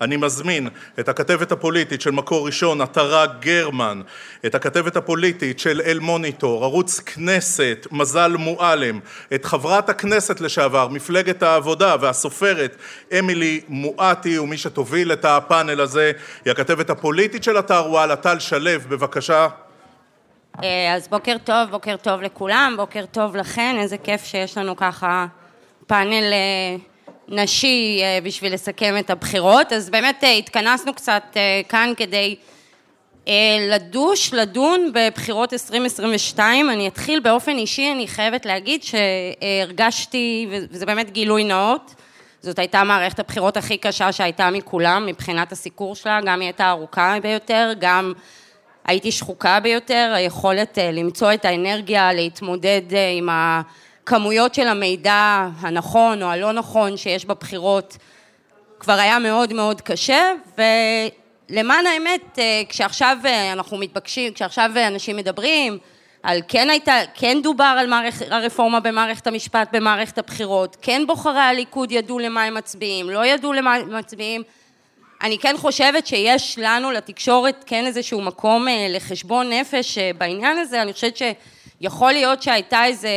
אני מזמין את הכתבת הפוליטית של מקור ראשון, עטרה גרמן, את הכתבת הפוליטית של אל מוניטור, ערוץ כנסת, מזל מועלם, את חברת הכנסת לשעבר, מפלגת העבודה והסופרת אמילי מואטי, ומי שתוביל את הפאנל הזה היא הכתבת הפוליטית של אתר וואלה, טל שלו, בבקשה. אה, אז בוקר טוב, בוקר טוב לכולם, בוקר טוב לכן, איזה כיף שיש לנו ככה פאנל אה, נשי אה, בשביל לסכם את הבחירות. אז באמת התכנסנו קצת כאן כדי לדוש, לדון בבחירות 2022. אני אתחיל באופן אישי, אני חייבת להגיד שהרגשתי, וזה באמת גילוי נאות, זאת הייתה מערכת הבחירות הכי קשה שהייתה מכולם מבחינת הסיקור שלה, גם היא הייתה ארוכה ביותר, גם הייתי שחוקה ביותר, היכולת אה, למצוא את האנרגיה להתמודד אה, עם הכמויות של המידע הנכון או הלא נכון שיש בבחירות כבר היה מאוד מאוד קשה ולמען האמת אה, כשעכשיו אנחנו מתבקשים, כשעכשיו אנשים מדברים על כן הייתה, כן דובר על מערכ, הרפורמה במערכת המשפט במערכת הבחירות, כן בוחרי הליכוד ידעו למה הם מצביעים, לא ידעו למה הם מצביעים אני כן חושבת שיש לנו, לתקשורת, כן איזשהו מקום אה, לחשבון נפש אה, בעניין הזה, אני חושבת שיכול להיות שהייתה איזה,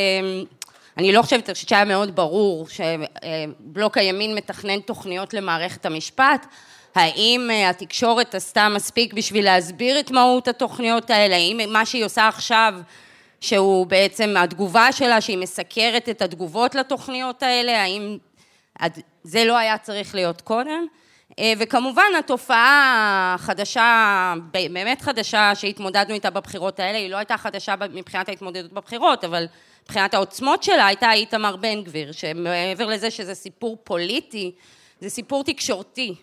אני לא חושבת שהיה מאוד ברור שבלוק הימין מתכנן תוכניות למערכת המשפט, האם אה, התקשורת עשתה מספיק בשביל להסביר את מהות התוכניות האלה, האם מה שהיא עושה עכשיו שהוא בעצם התגובה שלה, שהיא מסקרת את התגובות לתוכניות האלה, האם זה לא היה צריך להיות קודם? אה, וכמובן התופעה החדשה, באמת חדשה, שהתמודדנו איתה בבחירות האלה, היא לא הייתה חדשה מבחינת ההתמודדות בבחירות, אבל מבחינת העוצמות שלה הייתה איתמר בן גביר, שמעבר לזה שזה סיפור פוליטי, זה סיפור תקשורתי.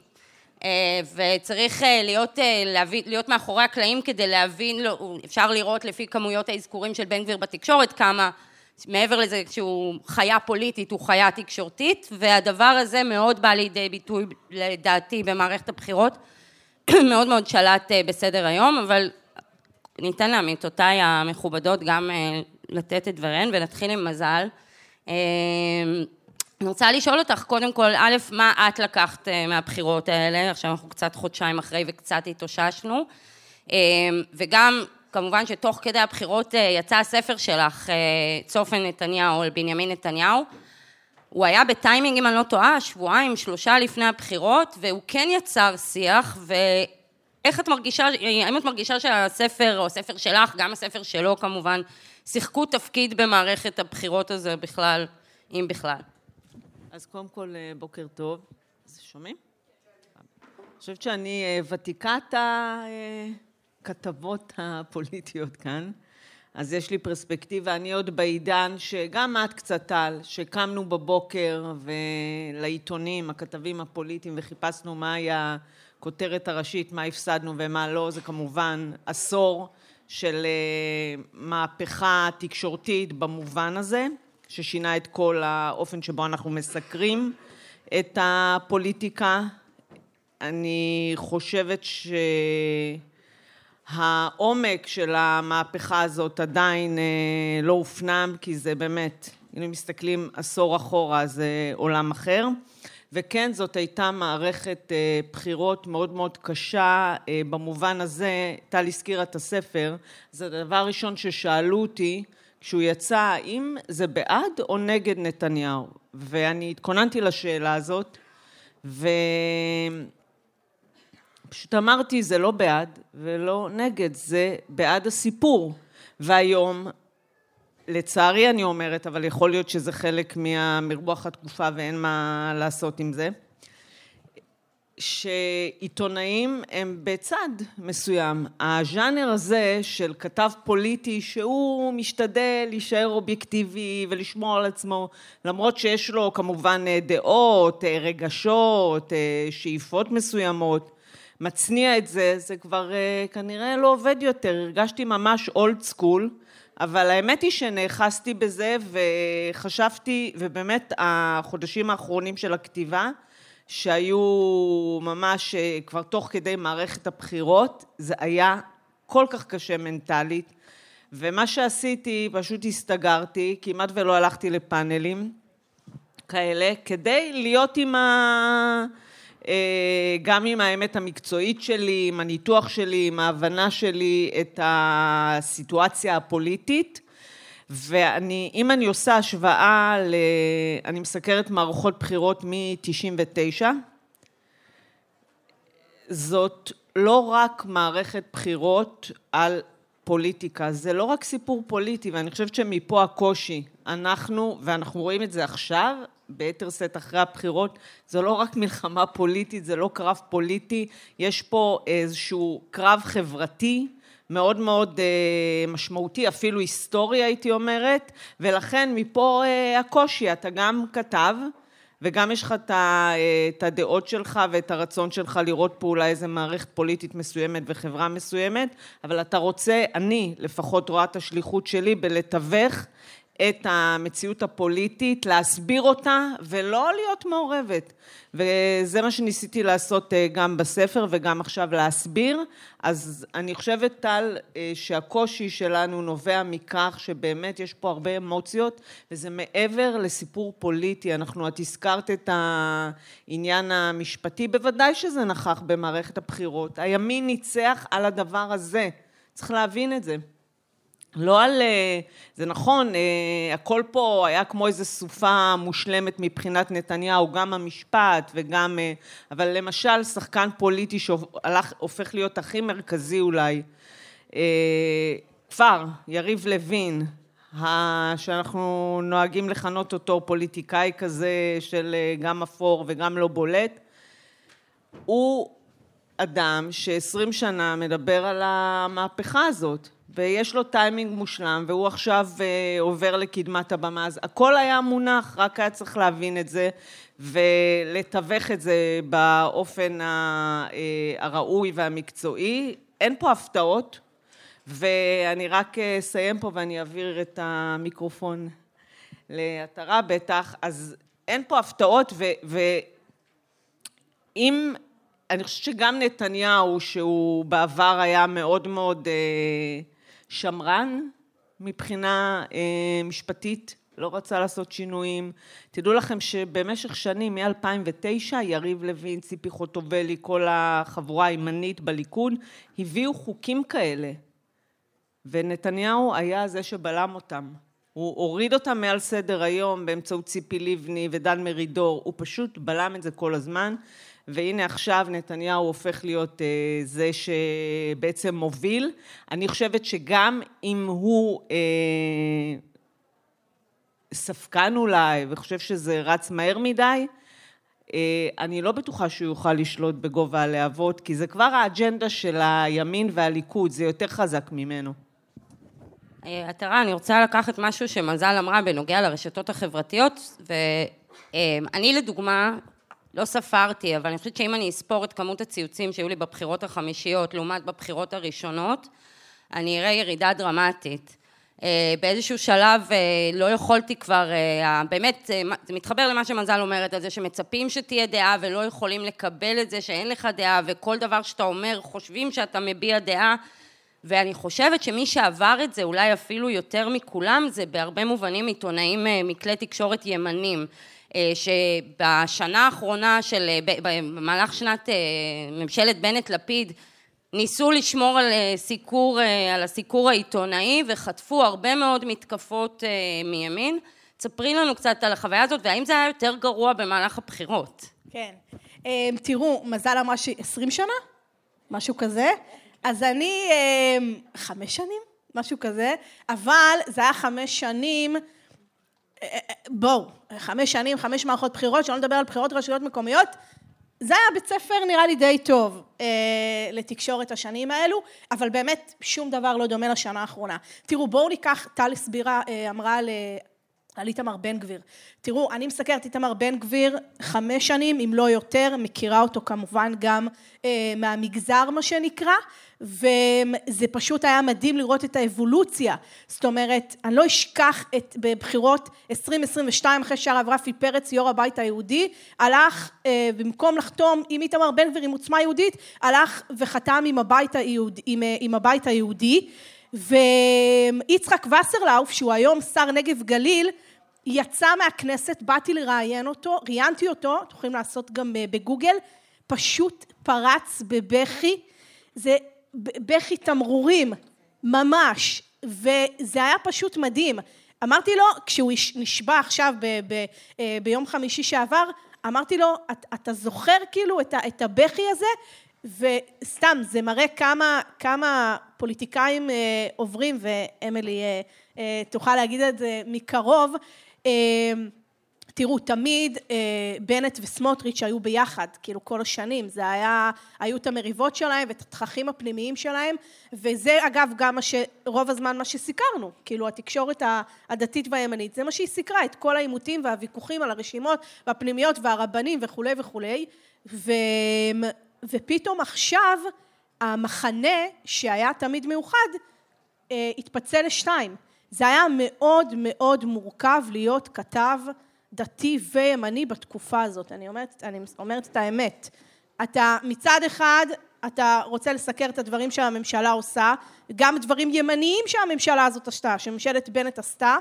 אה, וצריך אה, להיות, להביא, להיות מאחורי הקלעים כדי להבין, לא, אפשר לראות לפי כמויות האזכורים של בן גביר בתקשורת כמה מעבר לזה שהוא חיה פוליטית, הוא חיה תקשורתית, והדבר הזה מאוד בא לידי ביטוי לדעתי במערכת הבחירות, מאוד מאוד שלט אה, בסדר היום, אבל ניתן לעמיתותיי המכובדות גם אה, לתת את דבריהן ונתחיל עם מזל. אה, אני רוצה לשאול אותך, קודם כל, א', מה את לקחת מהבחירות האלה? עכשיו אנחנו קצת חודשיים אחרי וקצת התאוששנו. וגם כמובן שתוך כדי הבחירות אה, יצא הספר שלך, אה, צופן נתניהו, על בנימין נתניהו. הוא היה בטיימינג, אם אני לא טועה, שבועיים, שלושה לפני הבחירות, והוא כן יצר שיח, ואיך את מרגישה, האם את מרגישה שהספר, או הספר שלך, גם הספר שלו כמובן, שיחקו תפקיד במערכת הבחירות הזו בכלל, אם בכלל? אז קודם כל, אה, בוקר טוב. שומעים? אני חושבת שאני ותיקת ה... הכתבות הפוליטיות כאן, אז יש לי פרספקטיבה, אני עוד בעידן שגם את קצת טל, שקמנו בבוקר ולעיתונים, הכתבים הפוליטיים וחיפשנו מהי הכותרת הראשית, מה הפסדנו ומה לא, זה כמובן עשור של אה, מהפכה תקשורתית במובן הזה, ששינה את כל האופן שבו אנחנו מסקרים את הפוליטיקה. אני חושבת ש... העומק של המהפכה הזאת עדיין אה, לא הופנם, כי זה באמת, אם מסתכלים עשור אחורה, זה עולם אחר. וכן, זאת הייתה מערכת אה, בחירות מאוד מאוד קשה אה, במובן הזה, טל הזכירה את הספר, זה הדבר הראשון ששאלו אותי כשהוא יצא, האם זה בעד או נגד נתניהו? ואני התכוננתי לשאלה הזאת, ו... פשוט אמרתי, זה לא בעד ולא נגד, זה בעד הסיפור. והיום, לצערי אני אומרת, אבל יכול להיות שזה חלק מרוח התקופה ואין מה לעשות עם זה, שעיתונאים הם בצד מסוים. הז'אנר הזה של כתב פוליטי שהוא משתדל להישאר אובייקטיבי ולשמור על עצמו, למרות שיש לו כמובן דעות, רגשות, שאיפות מסוימות, מצניע את זה, זה כבר כנראה לא עובד יותר, הרגשתי ממש אולד סקול, אבל האמת היא שנאחזתי בזה וחשבתי, ובאמת החודשים האחרונים של הכתיבה, שהיו ממש uh, כבר תוך כדי מערכת הבחירות, זה היה כל כך קשה מנטלית, ומה שעשיתי, פשוט הסתגרתי, כמעט ולא הלכתי לפאנלים כאלה, כדי להיות עם ה... אה, גם עם האמת המקצועית שלי, עם הניתוח שלי, עם ההבנה שלי את הסיטואציה הפוליטית. ואני, אם אני עושה השוואה, ל... אני מסקרת מערכות בחירות מ-99, זאת לא רק מערכת בחירות על פוליטיקה, זה לא רק סיפור פוליטי, ואני חושבת שמפה הקושי. אנחנו, ואנחנו רואים את זה עכשיו, ביתר שאת אחרי הבחירות, זה לא רק מלחמה פוליטית, זה לא קרב פוליטי, יש פה איזשהו קרב חברתי מאוד מאוד אה, משמעותי, אפילו היסטורי הייתי אומרת, ולכן מפה אה, הקושי, אתה גם כתב, וגם יש לך את הדעות שלך ואת הרצון שלך לראות פה אולי איזה מערכת פוליטית מסוימת וחברה מסוימת, אבל אתה רוצה, אני לפחות רואה את השליחות שלי בלתווך את המציאות הפוליטית, להסביר אותה ולא להיות מעורבת. וזה מה שניסיתי לעשות אה, גם בספר וגם עכשיו להסביר. אז אני חושבת, טל, אה, שהקושי שלנו נובע מכך שבאמת יש פה הרבה אמוציות, וזה מעבר לסיפור פוליטי. אנחנו, את הזכרת את העניין המשפטי, בוודאי שזה נכח במערכת הבחירות. הימין ניצח על הדבר הזה. צריך להבין את זה. לא על... אה, זה נכון, אה, הכל פה היה כמו איזו סופה מושלמת מבחינת נתניהו, גם המשפט וגם... אה, אבל למשל, שחקן פוליטי שהופך להיות הכי מרכזי אולי, כפר, יריב לוין, שאנחנו נוהגים לכנות אותו פוליטיקאי כזה של גם אפור וגם לא בולט, הוא אדם שעשרים שנה מדבר על המהפכה הזאת. ויש לו טיימינג מושלם, והוא עכשיו אה, עובר לקדמת הבמה, אז הכל היה מונח, רק היה צריך להבין את זה ולתווך את זה באופן אה, הראוי והמקצועי. אין פה הפתעות, ואני רק אה, אסיים פה ואני אעביר את המיקרופון לעטרה בטח, אז אין פה הפתעות, ואם אני חושבת שגם נתניהו, שהוא בעבר היה מאוד מאוד אה, שמרן מבחינה אה, משפטית, לא רצה לעשות שינויים. תדעו לכם שבמשך שנים, מ-2009, יריב לוין, ציפי חוטובלי, כל החבורה הימנית בליכוד, הביאו חוקים כאלה. ונתניהו היה זה שבלם אותם. הוא הוריד אותם מעל סדר היום באמצעות ציפי לבני ודן מרידור, הוא פשוט בלם את זה כל הזמן. והנה עכשיו נתניהו הופך להיות אה, זה שבעצם מוביל. אני חושבת שגם אם הוא אה, ספקן אולי וחושב שזה רץ מהר מדי, אה, אני לא בטוחה שהוא יוכל לשלוט בגובה הלהבות, כי זה כבר האג'נדה של הימין והליכוד, זה יותר חזק ממנו. עטרה, אני רוצה לקחת משהו שמזל אמרה בנוגע לרשתות החברתיות, ואני לדוגמה, לא ספרתי, אבל אני חושבת שאם אני אספור את כמות הציוצים שהיו לי בבחירות החמישיות לעומת בבחירות הראשונות, אני אראה ירידה דרמטית. אה, באיזשהו שלב אה, לא יכולתי כבר, אה, באמת, זה מתחבר למה שמזל אומרת על זה שמצפים שתהיה דעה ולא יכולים לקבל את זה שאין לך דעה וכל דבר שאתה אומר חושבים שאתה מביע דעה ואני חושבת שמי שעבר את זה אולי אפילו יותר מכולם זה בהרבה מובנים עיתונאים מכלי תקשורת ימנים. אה, שבשנה האחרונה של, אה, במהלך שנת אה, ממשלת בנט-לפיד, ניסו לשמור על סיקור, על הסיקור העיתונאי וחטפו הרבה מאוד מתקפות מימין. תספרי לנו קצת על החוויה הזאת, והאם זה היה יותר גרוע במהלך הבחירות? כן. תראו, מזל אמרה ש-20 שנה? משהו כזה. אז אני חמש שנים? משהו כזה. אבל זה היה חמש שנים בואו, חמש שנים, חמש מערכות בחירות, שלא נדבר על בחירות רשויות מקומיות, זה היה בית ספר נראה לי די טוב אה, לתקשורת השנים האלו, אבל באמת שום דבר לא דומה לשנה האחרונה. תראו, בואו ניקח, טל הסבירה, אה, אמרה על, על איתמר בן גביר. תראו, אני מסקרת איתמר בן גביר חמש שנים, אם לא יותר, מכירה אותו כמובן גם אה, מהמגזר, מה שנקרא, וזה פשוט היה מדהים לראות את האבולוציה. זאת אומרת, אני לא אשכח את, בבחירות 2022, אחרי שהרב רפי פרץ, יו"ר הבית היהודי, הלך, אה, במקום לחתום עם איתמר בן גביר עם עוצמה יהודית, הלך וחתם עם הבית, היהוד, עם, אה, עם הבית היהודי. ויצחק וסרלאוף, שהוא היום שר נגב גליל, יצא מהכנסת, באתי לראיין אותו, ראיינתי אותו, אתם יכולים לעשות גם אה, בגוגל, פשוט פרץ בבכי, זה בכי תמרורים, ממש, וזה היה פשוט מדהים. אמרתי לו, כשהוא נשבע עכשיו ב, ב, אה, ביום חמישי שעבר, אמרתי לו, אתה זוכר כאילו את הבכי הזה? וסתם, זה מראה כמה, כמה פוליטיקאים אה, עוברים, ואמילי אה, אה, תוכל להגיד את זה מקרוב. אה, תראו, תמיד אה, בנט וסמוטריץ' היו ביחד, כאילו כל השנים, זה היה, היו את המריבות שלהם ואת התככים הפנימיים שלהם, וזה אגב גם מה ש... רוב הזמן מה שסיקרנו, כאילו התקשורת הדתית והימנית, זה מה שהיא סיקרה, את כל העימותים והוויכוחים על הרשימות והפנימיות והרבנים וכולי וכולי, ו... ופתאום עכשיו המחנה שהיה תמיד מאוחד אה, התפצל לשתיים. זה היה מאוד מאוד מורכב להיות כתב דתי וימני בתקופה הזאת. אני אומרת, אני אומרת את האמת. אתה מצד אחד, אתה רוצה לסקר את הדברים שהממשלה עושה, גם דברים ימניים שהממשלה הזאת עשתה, שממשלת בנט עשתה,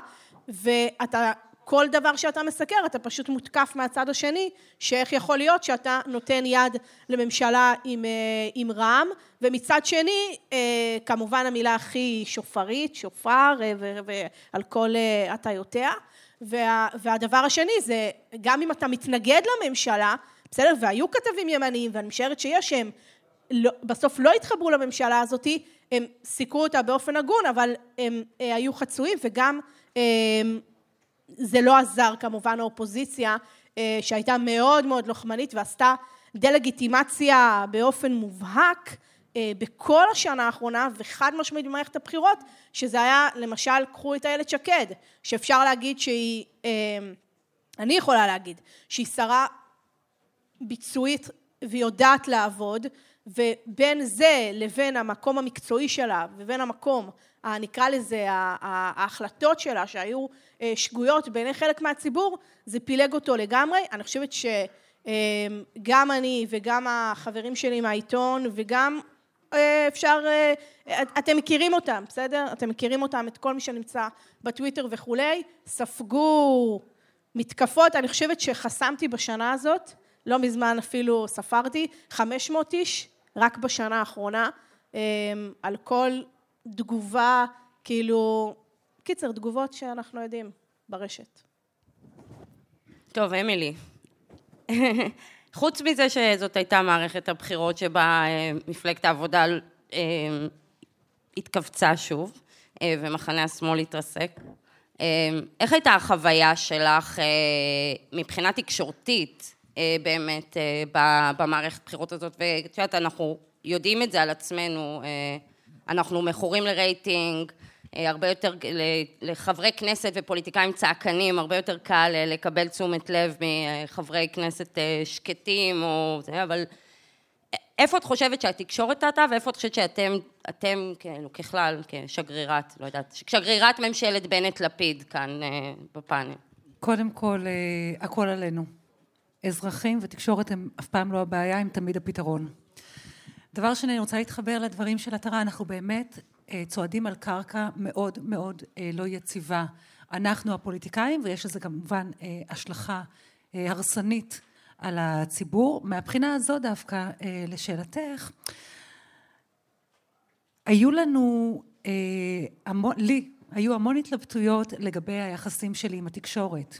ואתה כל דבר שאתה מסקר אתה פשוט מותקף מהצד השני, שאיך יכול להיות שאתה נותן יד לממשלה עם, אה, עם רע"מ, ומצד שני אה, כמובן המילה הכי שופרית, שופר אה, ועל כל הטיותיה, וה, והדבר השני זה גם אם אתה מתנגד לממשלה, בסדר, והיו כתבים ימניים ואני משערת שיש שהם לא, בסוף לא התחברו לממשלה הזאתי, הם סיקרו אותה באופן הגון, אבל הם היו חצויים וגם זה לא עזר כמובן האופוזיציה אה, שהייתה מאוד מאוד לוחמנית ועשתה דה-לגיטימציה באופן מובהק אה, בכל השנה האחרונה וחד משמעית במערכת הבחירות שזה היה למשל קחו את איילת שקד שאפשר להגיד שהיא אה, אני יכולה להגיד שהיא שרה ביצועית ויודעת לעבוד ובין זה לבין המקום המקצועי שלה ובין המקום נקרא לזה ההחלטות שלה שהיו שגויות בעיני חלק מהציבור זה פילג אותו לגמרי. אני חושבת שגם אני וגם החברים שלי מהעיתון וגם אה, אפשר אה, אתם מכירים אותם בסדר? אתם מכירים אותם את כל מי שנמצא בטוויטר וכולי. ספגו מתקפות. אני חושבת שחסמתי בשנה הזאת לא מזמן אפילו ספרתי 500 איש רק בשנה האחרונה על כל תגובה, כאילו, קיצר, תגובות שאנחנו יודעים ברשת. טוב, אמילי, חוץ מזה שזאת הייתה מערכת הבחירות שבה אה, מפלגת העבודה אה, התכווצה שוב, אה, ומחנה השמאל התרסק, איך הייתה החוויה שלך מבחינה תקשורתית באמת במערכת הבחירות הזאת? ואת יודעת, אנחנו יודעים את זה על עצמנו אנחנו מכורים לרייטינג, הרבה יותר, לחברי כנסת ופוליטיקאים צעקנים, הרבה יותר קל אה, לקבל תשומת לב מחברי כנסת אה, שקטים או זה, אבל איפה את חושבת שהתקשורת טעתה ואיפה את חושבת שאתם, אתם כאילו ככלל, כשגרירת, לא יודעת, שגרירת ממשלת בנט-לפיד כאן בפאנל? קודם כל, הכל עלינו. אזרחים ותקשורת הם אף פעם לא הבעיה, הם תמיד הפתרון. דבר שני, אני רוצה להתחבר לדברים של עטרה, אנחנו באמת אה, צועדים על קרקע מאוד מאוד אה, לא יציבה. אנחנו הפוליטיקאים, ויש לזה כמובן אה, השלכה הרסנית על הציבור. מהבחינה הזו דווקא, לשאלתך, היו לנו, המון, לי, היו המון התלבטויות לגבי היחסים שלי עם התקשורת.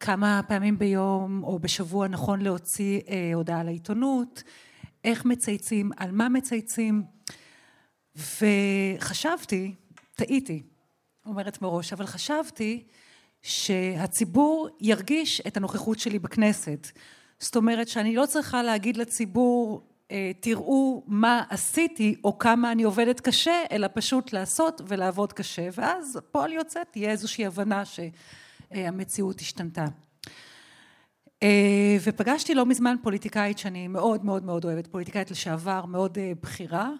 כמה פעמים ביום או בשבוע נכון להוציא הודעה לעיתונות, איך מצייצים, על מה מצייצים, וחשבתי, טעיתי, אומרת מראש, אבל חשבתי שהציבור ירגיש את הנוכחות שלי בכנסת. זאת אומרת שאני לא צריכה להגיד לציבור אה, תראו מה עשיתי או כמה אני עובדת קשה, אלא פשוט לעשות ולעבוד קשה, ואז פועל יוצא תהיה איזושהי הבנה שהמציאות השתנתה. אה, ופגשתי לא מזמן פוליטיקאית שאני מאוד מאוד מאוד אוהבת, פוליטיקאית לשעבר, מאוד אה, בכירה,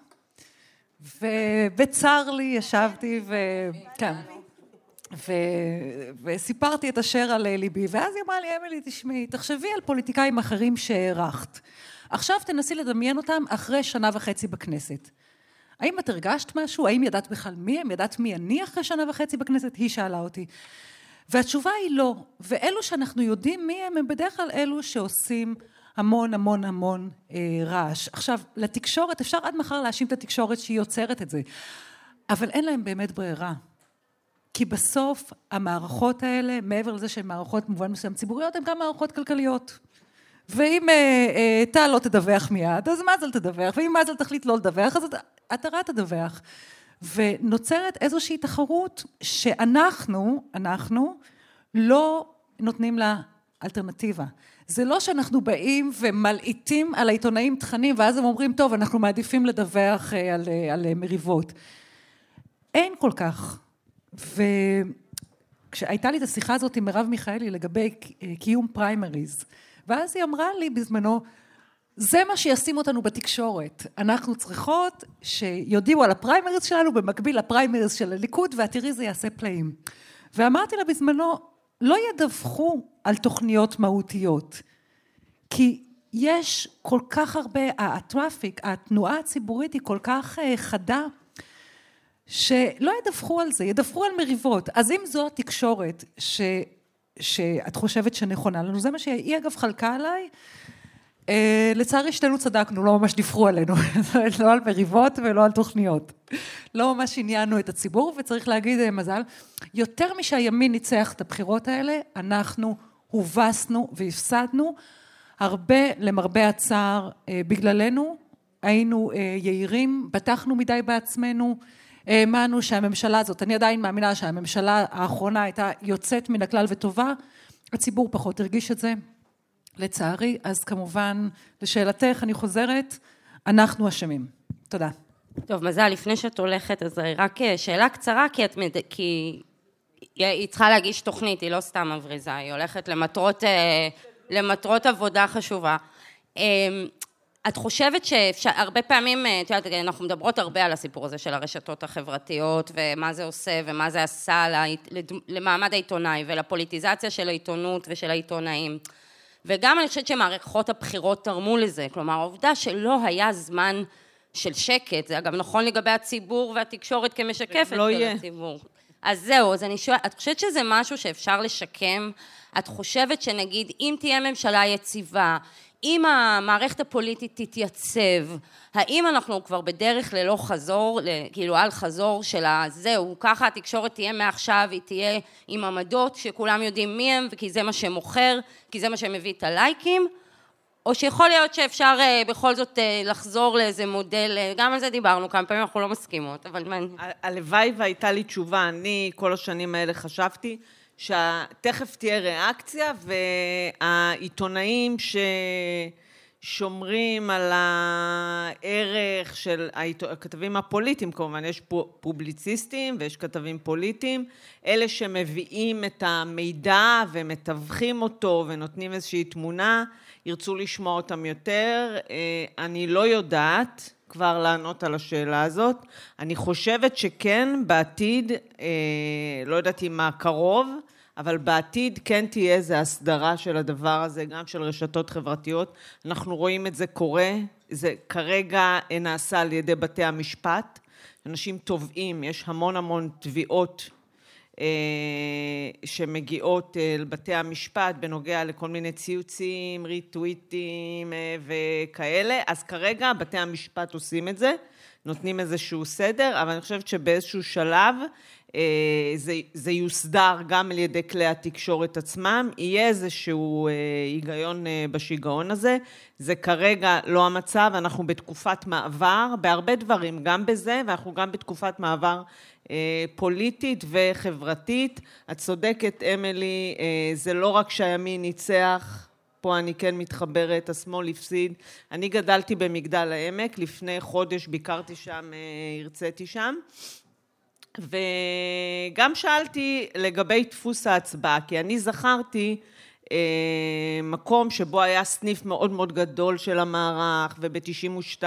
ובצר לי ישבתי ו... כן. ו... וסיפרתי את אשר על ליבי, ואז היא אמרה לי, אמילי, תשמעי, תחשבי על פוליטיקאים אחרים שהערכת. עכשיו תנסי לדמיין אותם אחרי שנה וחצי בכנסת. האם את הרגשת משהו? האם ידעת בכלל מי הם? ידעת מי אני אחרי שנה וחצי בכנסת? היא שאלה אותי. והתשובה היא לא. ואלו שאנחנו יודעים מי הם, הם בדרך כלל אלו שעושים המון המון המון אה, רעש. עכשיו, לתקשורת, אפשר עד מחר להאשים את התקשורת שהיא יוצרת את זה, אבל אין להם באמת ברירה. כי בסוף המערכות האלה, מעבר לזה שהן מערכות במובן מסוים ציבוריות, הן גם מערכות כלכליות. ואם אה, אה, טל לא תדווח מיד, אז מזל תדווח, ואם מזל תחליט לא לדווח, אז עטרה תדווח. ונוצרת איזושהי תחרות שאנחנו, אנחנו, לא נותנים לה אלטרנטיבה. זה לא שאנחנו באים ומלעיטים על העיתונאים תכנים ואז הם אומרים טוב אנחנו מעדיפים לדווח אה, על, אה, על מריבות. אין כל כך. וכשהייתה לי את השיחה הזאת עם מרב מיכאלי לגבי קיום פריימריז ואז היא אמרה לי בזמנו זה מה שישים אותנו בתקשורת. אנחנו צריכות שיודיעו על הפריימריז שלנו במקביל לפריימריז של הליכוד ואת תראי זה יעשה פלאים. ואמרתי לה בזמנו, לא ידווחו על תוכניות מהותיות, כי יש כל כך הרבה, ה traffic, התנועה הציבורית היא כל כך אה, חדה, שלא ידווחו על זה, ידווחו על מריבות. אז אם זו התקשורת ש, שאת חושבת שנכונה לנו, זה מה שהיא אגב חלקה עליי, אה, לצערי שתינו צדקנו, לא ממש דיווחו עלינו, לא על מריבות ולא על תוכניות. לא ממש עניינו את הציבור, וצריך להגיד אה, מזל, יותר משהימין ניצח את הבחירות האלה, אנחנו הובסנו והפסדנו, הרבה למרבה הצער אה, בגללנו, היינו יהירים, בטחנו מדי בעצמנו, האמנו שהממשלה הזאת, אני עדיין מאמינה שהממשלה האחרונה הייתה יוצאת מן הכלל וטובה, הציבור פחות הרגיש את זה, לצערי, אז כמובן, לשאלתך, אני חוזרת, אנחנו אשמים. תודה. טוב, מזל, לפני שאת הולכת, אז רק אה, שאלה קצרה, כי, את, כי היא צריכה להגיש תוכנית, היא לא סתם מבריזה, היא הולכת למטרות, אה, למטרות עבודה חשובה. אמ, את חושבת שאפשר, הרבה פעמים, אה, את יודעת, אנחנו מדברות הרבה על הסיפור הזה של הרשתות החברתיות, ומה זה עושה, ומה זה עשה למעמד העיתונאי, ולפוליטיזציה של העיתונות ושל העיתונאים. וגם אני חושבת שמערכות הבחירות תרמו לזה, כלומר העובדה שלא היה זמן של שקט, זה אגב נכון לגבי הציבור והתקשורת כמשקפת לא של יהיה. הציבור. אז זהו, אז אני שואלת, את חושבת שזה משהו שאפשר לשקם? את חושבת שנגיד אם תהיה ממשלה יציבה, אם המערכת הפוליטית תתייצב, האם אנחנו כבר בדרך ללא חזור, כאילו על חזור של הזהו, ככה התקשורת תהיה מעכשיו, היא תהיה עם עמדות שכולם יודעים מי הם וכי זה מה שמוכר, כי זה מה שמביא את הלייקים, או שיכול להיות שאפשר אה, בכל זאת אה, לחזור לאיזה מודל, אה, גם על זה דיברנו כמה פעמים, אנחנו לא מסכימות, אבל... הלוואי והייתה לי תשובה, אני כל השנים האלה חשבתי שתכף תהיה ריאקציה, והעיתונאים ששומרים על הערך של הכתבים הפוליטיים, כמובן, יש פובליציסטים ויש כתבים פוליטיים, אלה שמביאים את המידע ומתווכים אותו ונותנים איזושהי תמונה, ירצו לשמוע אותם יותר. אה, אני לא יודעת. כבר לענות על השאלה הזאת. אני חושבת שכן, בעתיד, אה, לא יודעת אם הקרוב, אבל בעתיד כן תהיה איזו הסדרה של הדבר הזה, גם של רשתות חברתיות. אנחנו רואים את זה קורה, זה כרגע נעשה על ידי בתי המשפט. אנשים תובעים, יש המון המון תביעות אה, שמגיעות אה, לבתי המשפט בנוגע לכל מיני ציוצים, ריטוויטים אה, וכאלה, אז כרגע בתי המשפט עושים את זה, נותנים איזשהו סדר, אבל אני חושבת שבאיזשהו שלב זה, זה יוסדר גם על ידי כלי התקשורת עצמם, יהיה איזשהו היגיון בשיגעון הזה. זה כרגע לא המצב, אנחנו בתקופת מעבר, בהרבה דברים, גם בזה, ואנחנו גם בתקופת מעבר אה, פוליטית וחברתית. את צודקת, אמילי, אה, זה לא רק שהימין ניצח, פה אני כן מתחברת, השמאל הפסיד. אני גדלתי במגדל העמק, לפני חודש ביקרתי שם, אה, הרציתי שם. וגם שאלתי לגבי דפוס ההצבעה, כי אני זכרתי אה, מקום שבו היה סניף מאוד מאוד גדול של המערך, וב-92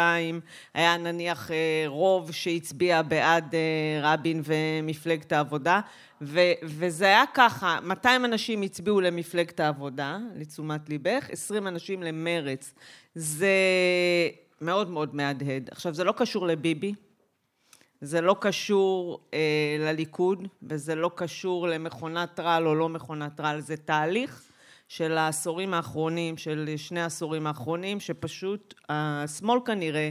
היה נניח אה, רוב שהצביע בעד אה, רבין ומפלגת העבודה, ו- וזה היה ככה, 200 אנשים הצביעו למפלגת העבודה, לתשומת ליבך, 20 אנשים למרץ. זה מאוד מאוד מהדהד. עכשיו, זה לא קשור לביבי, זה לא קשור אה, לליכוד, וזה לא קשור למכונת רעל או לא מכונת רעל, זה תהליך של העשורים האחרונים, של שני העשורים האחרונים, שפשוט השמאל כנראה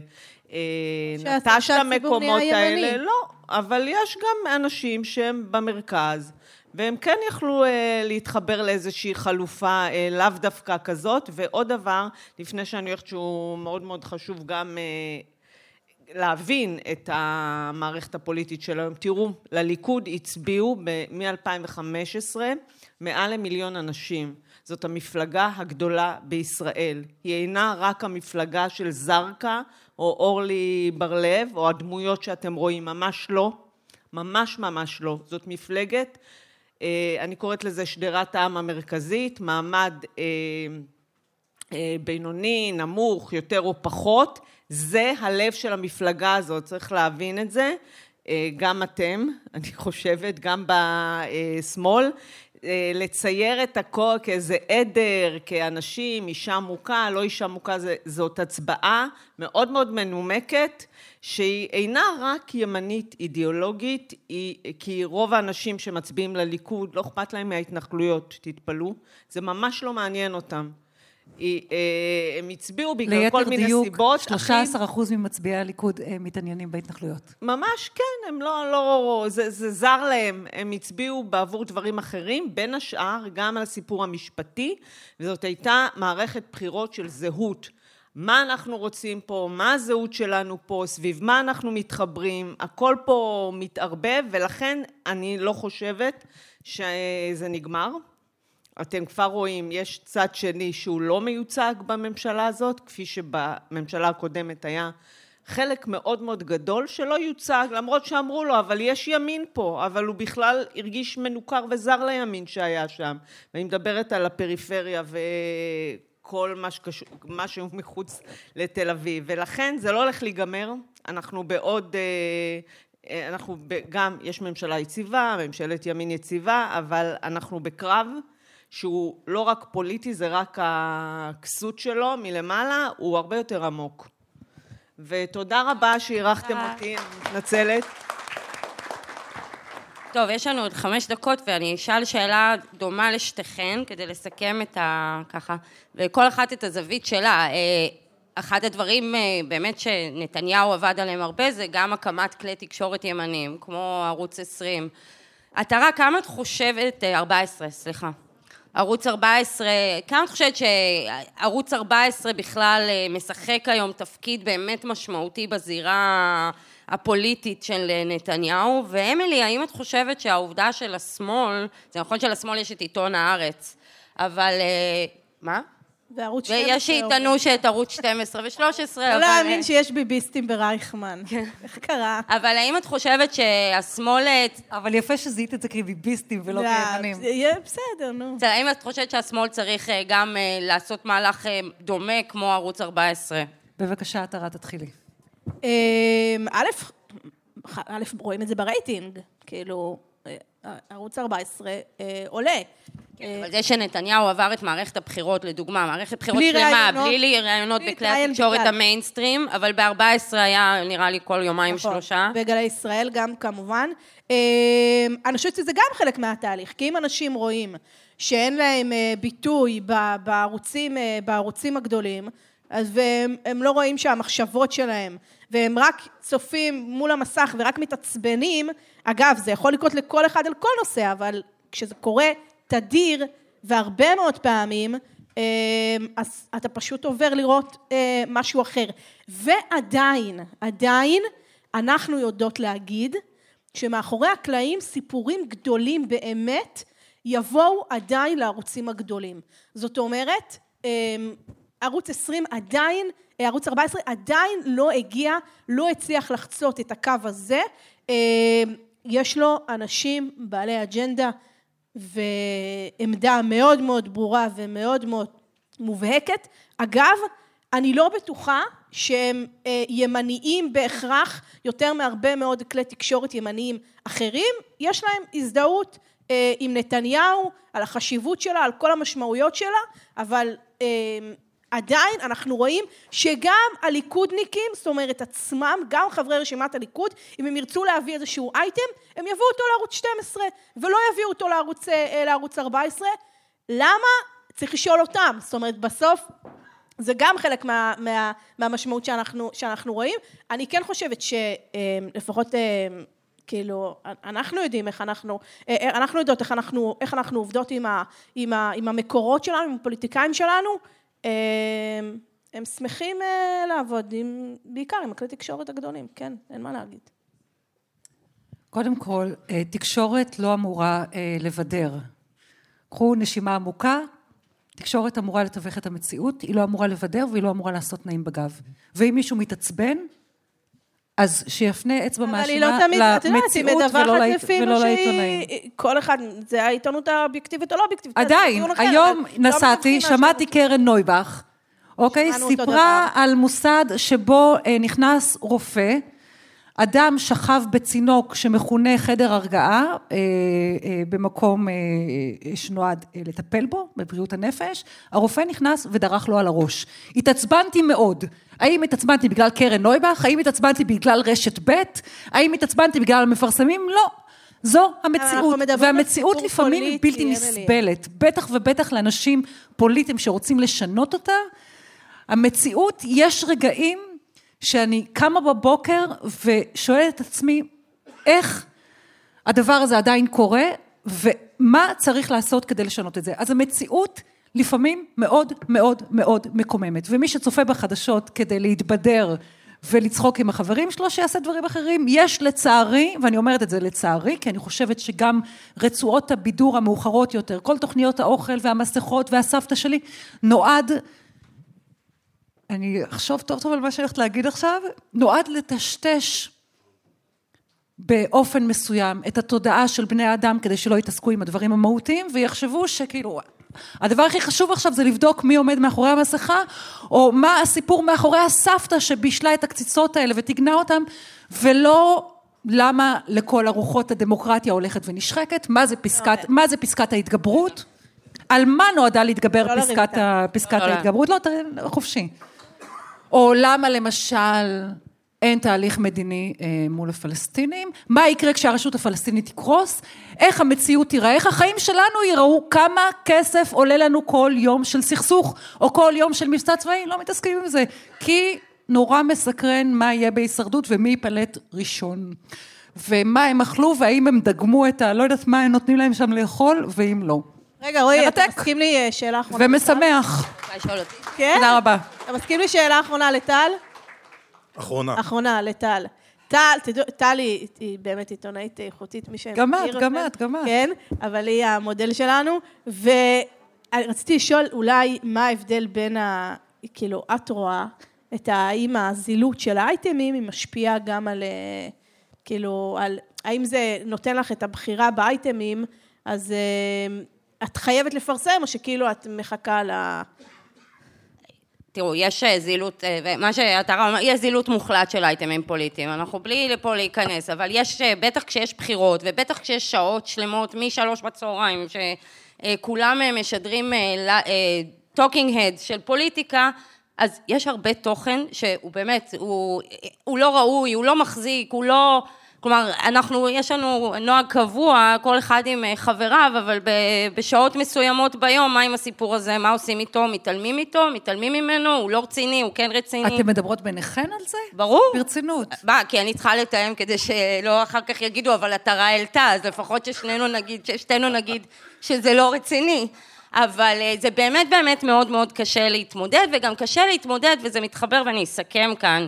אה, נטש את המקומות האלה. לא, אבל יש גם אנשים שהם במרכז. והם כן יכלו אה, להתחבר לאיזושהי חלופה, אה, לאו דווקא כזאת. ועוד דבר, לפני שאני הולכת שהוא מאוד מאוד חשוב גם אה, להבין את המערכת הפוליטית של היום. תראו, לליכוד הצביעו מ-2015 מעל למיליון אנשים. זאת המפלגה הגדולה בישראל. היא אינה רק המפלגה של זרקא או אורלי בר-לב או הדמויות שאתם רואים, ממש לא. ממש ממש לא. זאת מפלגת, אה, אני קוראת לזה שדרת העם המרכזית, מעמד אה, אה, בינוני, נמוך, יותר או פחות, זה הלב של המפלגה הזאת, צריך להבין את זה. גם אתם, אני חושבת, גם בשמאל, אה, לצייר את הכל כאיזה עדר, כאנשים, אישה מוכה, לא אישה מוכה, זאת הצבעה מאוד מאוד מנומקת, שהיא אינה רק ימנית אידיאולוגית, היא, כי רוב האנשים שמצביעים לליכוד, לא אכפת להם מההתנחלויות, תתפלאו, זה ממש לא מעניין אותם. אה, הם הצביעו בגלל כל מיני סיבות. ליתר דיוק, 13 אחוז ממצביעי הליכוד אה, מתעניינים בהתנחלויות. ממש כן, הם לא, לא, זה, זה זר להם. הם הצביעו בעבור דברים אחרים, בין השאר גם על הסיפור המשפטי, וזאת הייתה מערכת בחירות של זהות. מה אנחנו רוצים פה, מה הזהות שלנו פה, סביב מה אנחנו מתחברים, הכל פה מתערבב, ולכן אני לא חושבת שזה נגמר. אתם כבר רואים, יש צד שני שהוא לא מיוצג בממשלה הזאת, כפי שבממשלה הקודמת היה חלק מאוד מאוד גדול שלא יוצג, למרות שאמרו לו, אבל יש ימין פה, אבל הוא בכלל הרגיש מנוכר וזר לימין שהיה שם. ואני מדברת על הפריפריה וכל מה, שקשור, מה שהוא מחוץ לתל אביב. ולכן זה לא הולך להיגמר, אנחנו בעוד... אה, אנחנו גם, יש ממשלה יציבה, ממשלת ימין יציבה, אבל אנחנו בקרב. שהוא לא רק פוליטי, זה רק הכסות שלו מלמעלה, הוא הרבה יותר עמוק. ותודה רבה שאירחתם אותי, אני מתנצלת. טוב, יש לנו עוד חמש דקות ואני אשאל שאלה דומה לשתיכן כדי לסכם את ה... ככה, וכל אחת את הזווית שלה. אה, אחד הדברים אה, באמת שנתניהו עבד עליהם הרבה זה גם הקמת כלי תקשורת ימניים, כמו ערוץ 20. עטרה, כמה את חושבת, 14, אה, סליחה. ערוץ 14, כמה את חושבת שערוץ 14 בכלל אה, משחק היום תפקיד באמת משמעותי בזירה הפוליטית של אה, נתניהו? ואמילי, האם את חושבת שהעובדה של השמאל, זה נכון שלשמאל יש את עיתון הארץ, אבל... אה, מה? וערוץ 12. ויש שיטענו שאת ערוץ 12 ו-13, אבל... לא להאמין שיש ביביסטים ברייכמן. כן. איך קרה? אבל האם את חושבת שהשמאל... אבל יפה שזיהית את זה כביביסטים ולא לא, כימנים. יהיה בסדר, נו. בסדר, האם את חושבת שהשמאל צריך אה, גם אה, לעשות מהלך אה, דומה כמו ערוץ 14? בבקשה, עטרה, תתחילי. א', א', רואים את זה ברייטינג. כאילו, ערוץ 14 עולה. כן, אבל זה שנתניהו עבר את מערכת הבחירות, לדוגמה, מערכת בחירות שלמה, בלי ראיונות בכלי התקשורת המיינסטרים, אבל ב-14 היה נראה לי כל יומיים נכון, שלושה. בגלי ישראל גם כמובן. אמ, אני חושבת שזה גם חלק מהתהליך, כי אם אנשים רואים שאין להם אה, ביטוי בערוצים, אה, בערוצים הגדולים, אז והם, הם לא רואים שהמחשבות שלהם, והם רק צופים מול המסך ורק מתעצבנים, אגב, זה יכול לקרות לכל אחד על כל נושא, אבל כשזה קורה תדיר והרבה מאוד פעמים, אה, אז אתה פשוט עובר לראות אה, משהו אחר. ועדיין, עדיין, אנחנו יודעות להגיד שמאחורי הקלעים סיפורים גדולים באמת יבואו עדיין לערוצים הגדולים. זאת אומרת, אה, ערוץ 20 עדיין, ערוץ 14 עדיין לא הגיע, לא הצליח לחצות את הקו הזה. יש לו אנשים בעלי אג'נדה ועמדה מאוד מאוד ברורה ומאוד מאוד מובהקת. אגב, אני לא בטוחה שהם אה, ימניים בהכרח יותר מהרבה מאוד כלי תקשורת ימניים אחרים, יש להם הזדהות אה, עם נתניהו, על החשיבות שלה, על כל המשמעויות שלה, אבל אה, עדיין אנחנו רואים שגם הליכודניקים, זאת אומרת עצמם, גם חברי רשימת הליכוד, אם הם ירצו להביא איזשהו אייטם, הם יביאו אותו לערוץ 12 ולא יביאו אותו לערוץ, אה, לערוץ 14. למה? צריך לשאול אותם. זאת אומרת, בסוף זה גם חלק מה, מה, מהמשמעות שאנחנו, שאנחנו רואים. אני כן חושבת שלפחות כאילו, אנחנו יודעים איך אנחנו, אנחנו יודעות איך אנחנו, איך אנחנו עובדות עם, ה, עם, ה, עם המקורות שלנו, עם הפוליטיקאים שלנו. הם שמחים לעבוד עם, בעיקר עם הכלי תקשורת הגדולים, כן, אין מה להגיד. קודם כל, תקשורת לא אמורה לבדר. קחו נשימה עמוקה, תקשורת אמורה לתווך את המציאות, היא לא אמורה לבדר והיא לא אמורה לעשות נעים בגב. ואם מישהו מתעצבן, אז שיפנה אצבע מאשימה לא למציאות ולא לעיתונאים. כל אחד, זה העיתונות האובייקטיבית או לא אובייקטיבית. עדיין, היום לא נסעתי, שמעתי קרן נויבך, אוקיי, סיפרה על מוסד שבו נכנס רופא, אדם שכב בצינוק שמכונה חדר הרגעה במקום שנועד לטפל בו, בבריאות הנפש, הרופא נכנס ודרך לו על הראש. התעצבנתי מאוד. האם התעצבנתי בגלל קרן נויבך? האם התעצבנתי בגלל רשת ב'? האם התעצבנתי בגלל המפרסמים? לא. זו המציאות, והמציאות לפעמים היא בלתי נסבלת, בטח ובטח לאנשים פוליטיים שרוצים לשנות אותה. המציאות, יש רגעים שאני קמה בבוקר ושואלת את עצמי איך הדבר הזה עדיין קורה ומה צריך לעשות כדי לשנות את זה. אז המציאות לפעמים מאוד מאוד מאוד מקוממת ומי שצופה בחדשות כדי להתבדר ולצחוק עם החברים שלו שיעשה דברים אחרים. יש לצערי, ואני אומרת את זה לצערי, כי אני חושבת שגם רצועות הבידור המאוחרות יותר, כל תוכניות האוכל והמסכות והסבתא שלי נועד אני אחשוב טוב טוב על מה שאני הולכת להגיד עכשיו, נועד לטשטש באופן מסוים את התודעה של בני האדם כדי שלא יתעסקו עם הדברים המהותיים ויחשבו שכאילו הדבר הכי חשוב עכשיו זה לבדוק מי עומד מאחורי המסכה או מה הסיפור מאחורי הסבתא שבישלה את הקציצות האלה ותגנה אותם ולא למה לכל הרוחות הדמוקרטיה הולכת ונשחקת, מה זה פסקת, מה זה פסקת ההתגברות, על מה נועדה להתגבר לא פסקת, פסקת ההתגברות, לא, חופשי. או למה למשל אין תהליך מדיני מול הפלסטינים, מה יקרה כשהרשות הפלסטינית תקרוס, איך המציאות תיראה, איך החיים שלנו ייראו, כמה כסף עולה לנו כל יום של סכסוך, או כל יום של מבצע צבאי, לא מתעסקים עם זה, כי נורא מסקרן מה יהיה בהישרדות ומי ייפלט ראשון. ומה הם אכלו והאם הם דגמו את ה... לא יודעת מה הם נותנים להם שם לאכול, ואם לא. רגע, רועי, אתה מסכים לי שאלה אחרונה? ומשמח. כן? תודה רבה. אתה מסכים לי שאלה אחרונה לטל? אחרונה. אחרונה לטל. טל, טל היא באמת עיתונאית איכותית, מי שמכיר גם את, גם את, גם את. כן, אבל היא המודל שלנו, ורציתי לשאול אולי מה ההבדל בין ה... כאילו, את רואה את האם הזילות של האייטמים היא משפיעה גם על, כאילו, על... האם זה נותן לך את הבחירה באייטמים, אז את חייבת לפרסם, או שכאילו את מחכה ל... תראו, יש זילות, מה שאתה אומר, יש זילות מוחלט של אייטמים פוליטיים, אנחנו בלי פה להיכנס, אבל יש, בטח כשיש בחירות, ובטח כשיש שעות שלמות משלוש בצהריים, שכולם משדרים talking head של פוליטיקה, אז יש הרבה תוכן שהוא באמת, הוא, הוא לא ראוי, הוא לא מחזיק, הוא לא... כלומר, אנחנו, יש לנו נוהג קבוע, כל אחד עם חבריו, אבל בשעות מסוימות ביום, מה עם הסיפור הזה, מה עושים איתו, מתעלמים איתו, מתעלמים ממנו, הוא לא רציני, הוא כן רציני. אתם מדברות ביניכן על זה? ברור. ברצינות. מה, כי אני צריכה לתאם כדי שלא אחר כך יגידו, אבל התרה העלתה, אז לפחות ששנינו נגיד, ששתינו נגיד שזה לא רציני. אבל זה באמת באמת מאוד מאוד קשה להתמודד, וגם קשה להתמודד, וזה מתחבר ואני אסכם כאן.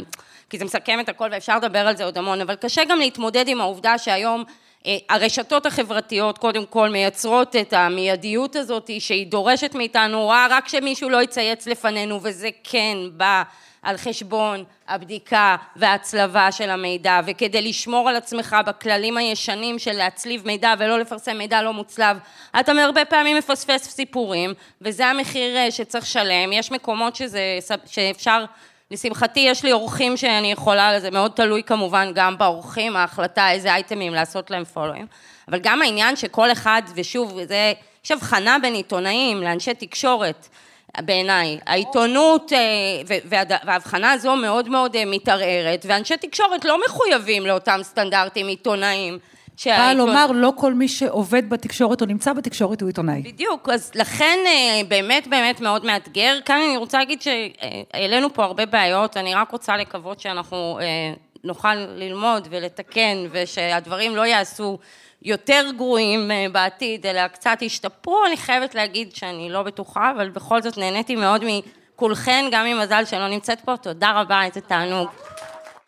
כי זה מסכם את הכל ואפשר לדבר על זה עוד המון, אבל קשה גם להתמודד עם העובדה שהיום הרשתות החברתיות קודם כל מייצרות את המיידיות הזאת שהיא דורשת מאיתנו רק שמישהו לא יצייץ לפנינו וזה כן בא על חשבון הבדיקה וההצלבה של המידע. וכדי לשמור על עצמך בכללים הישנים של להצליב מידע ולא לפרסם מידע לא מוצלב אתה הרבה פעמים מפספס סיפורים וזה המחיר שצריך לשלם, יש מקומות שזה, שאפשר לשמחתי יש לי אורחים שאני יכולה, זה מאוד תלוי כמובן גם באורחים, ההחלטה איזה אייטמים לעשות להם פולואים, אבל גם העניין שכל אחד, ושוב, זה, יש הבחנה בין עיתונאים לאנשי תקשורת בעיניי, העיתונות וההבחנה הזו מאוד מאוד מתערערת, ואנשי תקשורת לא מחויבים לאותם סטנדרטים עיתונאים באה לומר, לא כל מי שעובד בתקשורת או נמצא בתקשורת הוא עיתונאי. בדיוק, אז לכן אה, באמת באמת מאוד מאתגר. כאן אני רוצה להגיד שהעלינו פה הרבה בעיות, אני רק רוצה לקוות שאנחנו אה, נוכל ללמוד ולתקן, ושהדברים לא יעשו יותר גרועים אה, בעתיד, אלא קצת ישתפרו. אני חייבת להגיד שאני לא בטוחה, אבל בכל זאת נהניתי מאוד מכולכן, גם עם מזל שלא נמצאת פה. תודה רבה, איזה תענוג.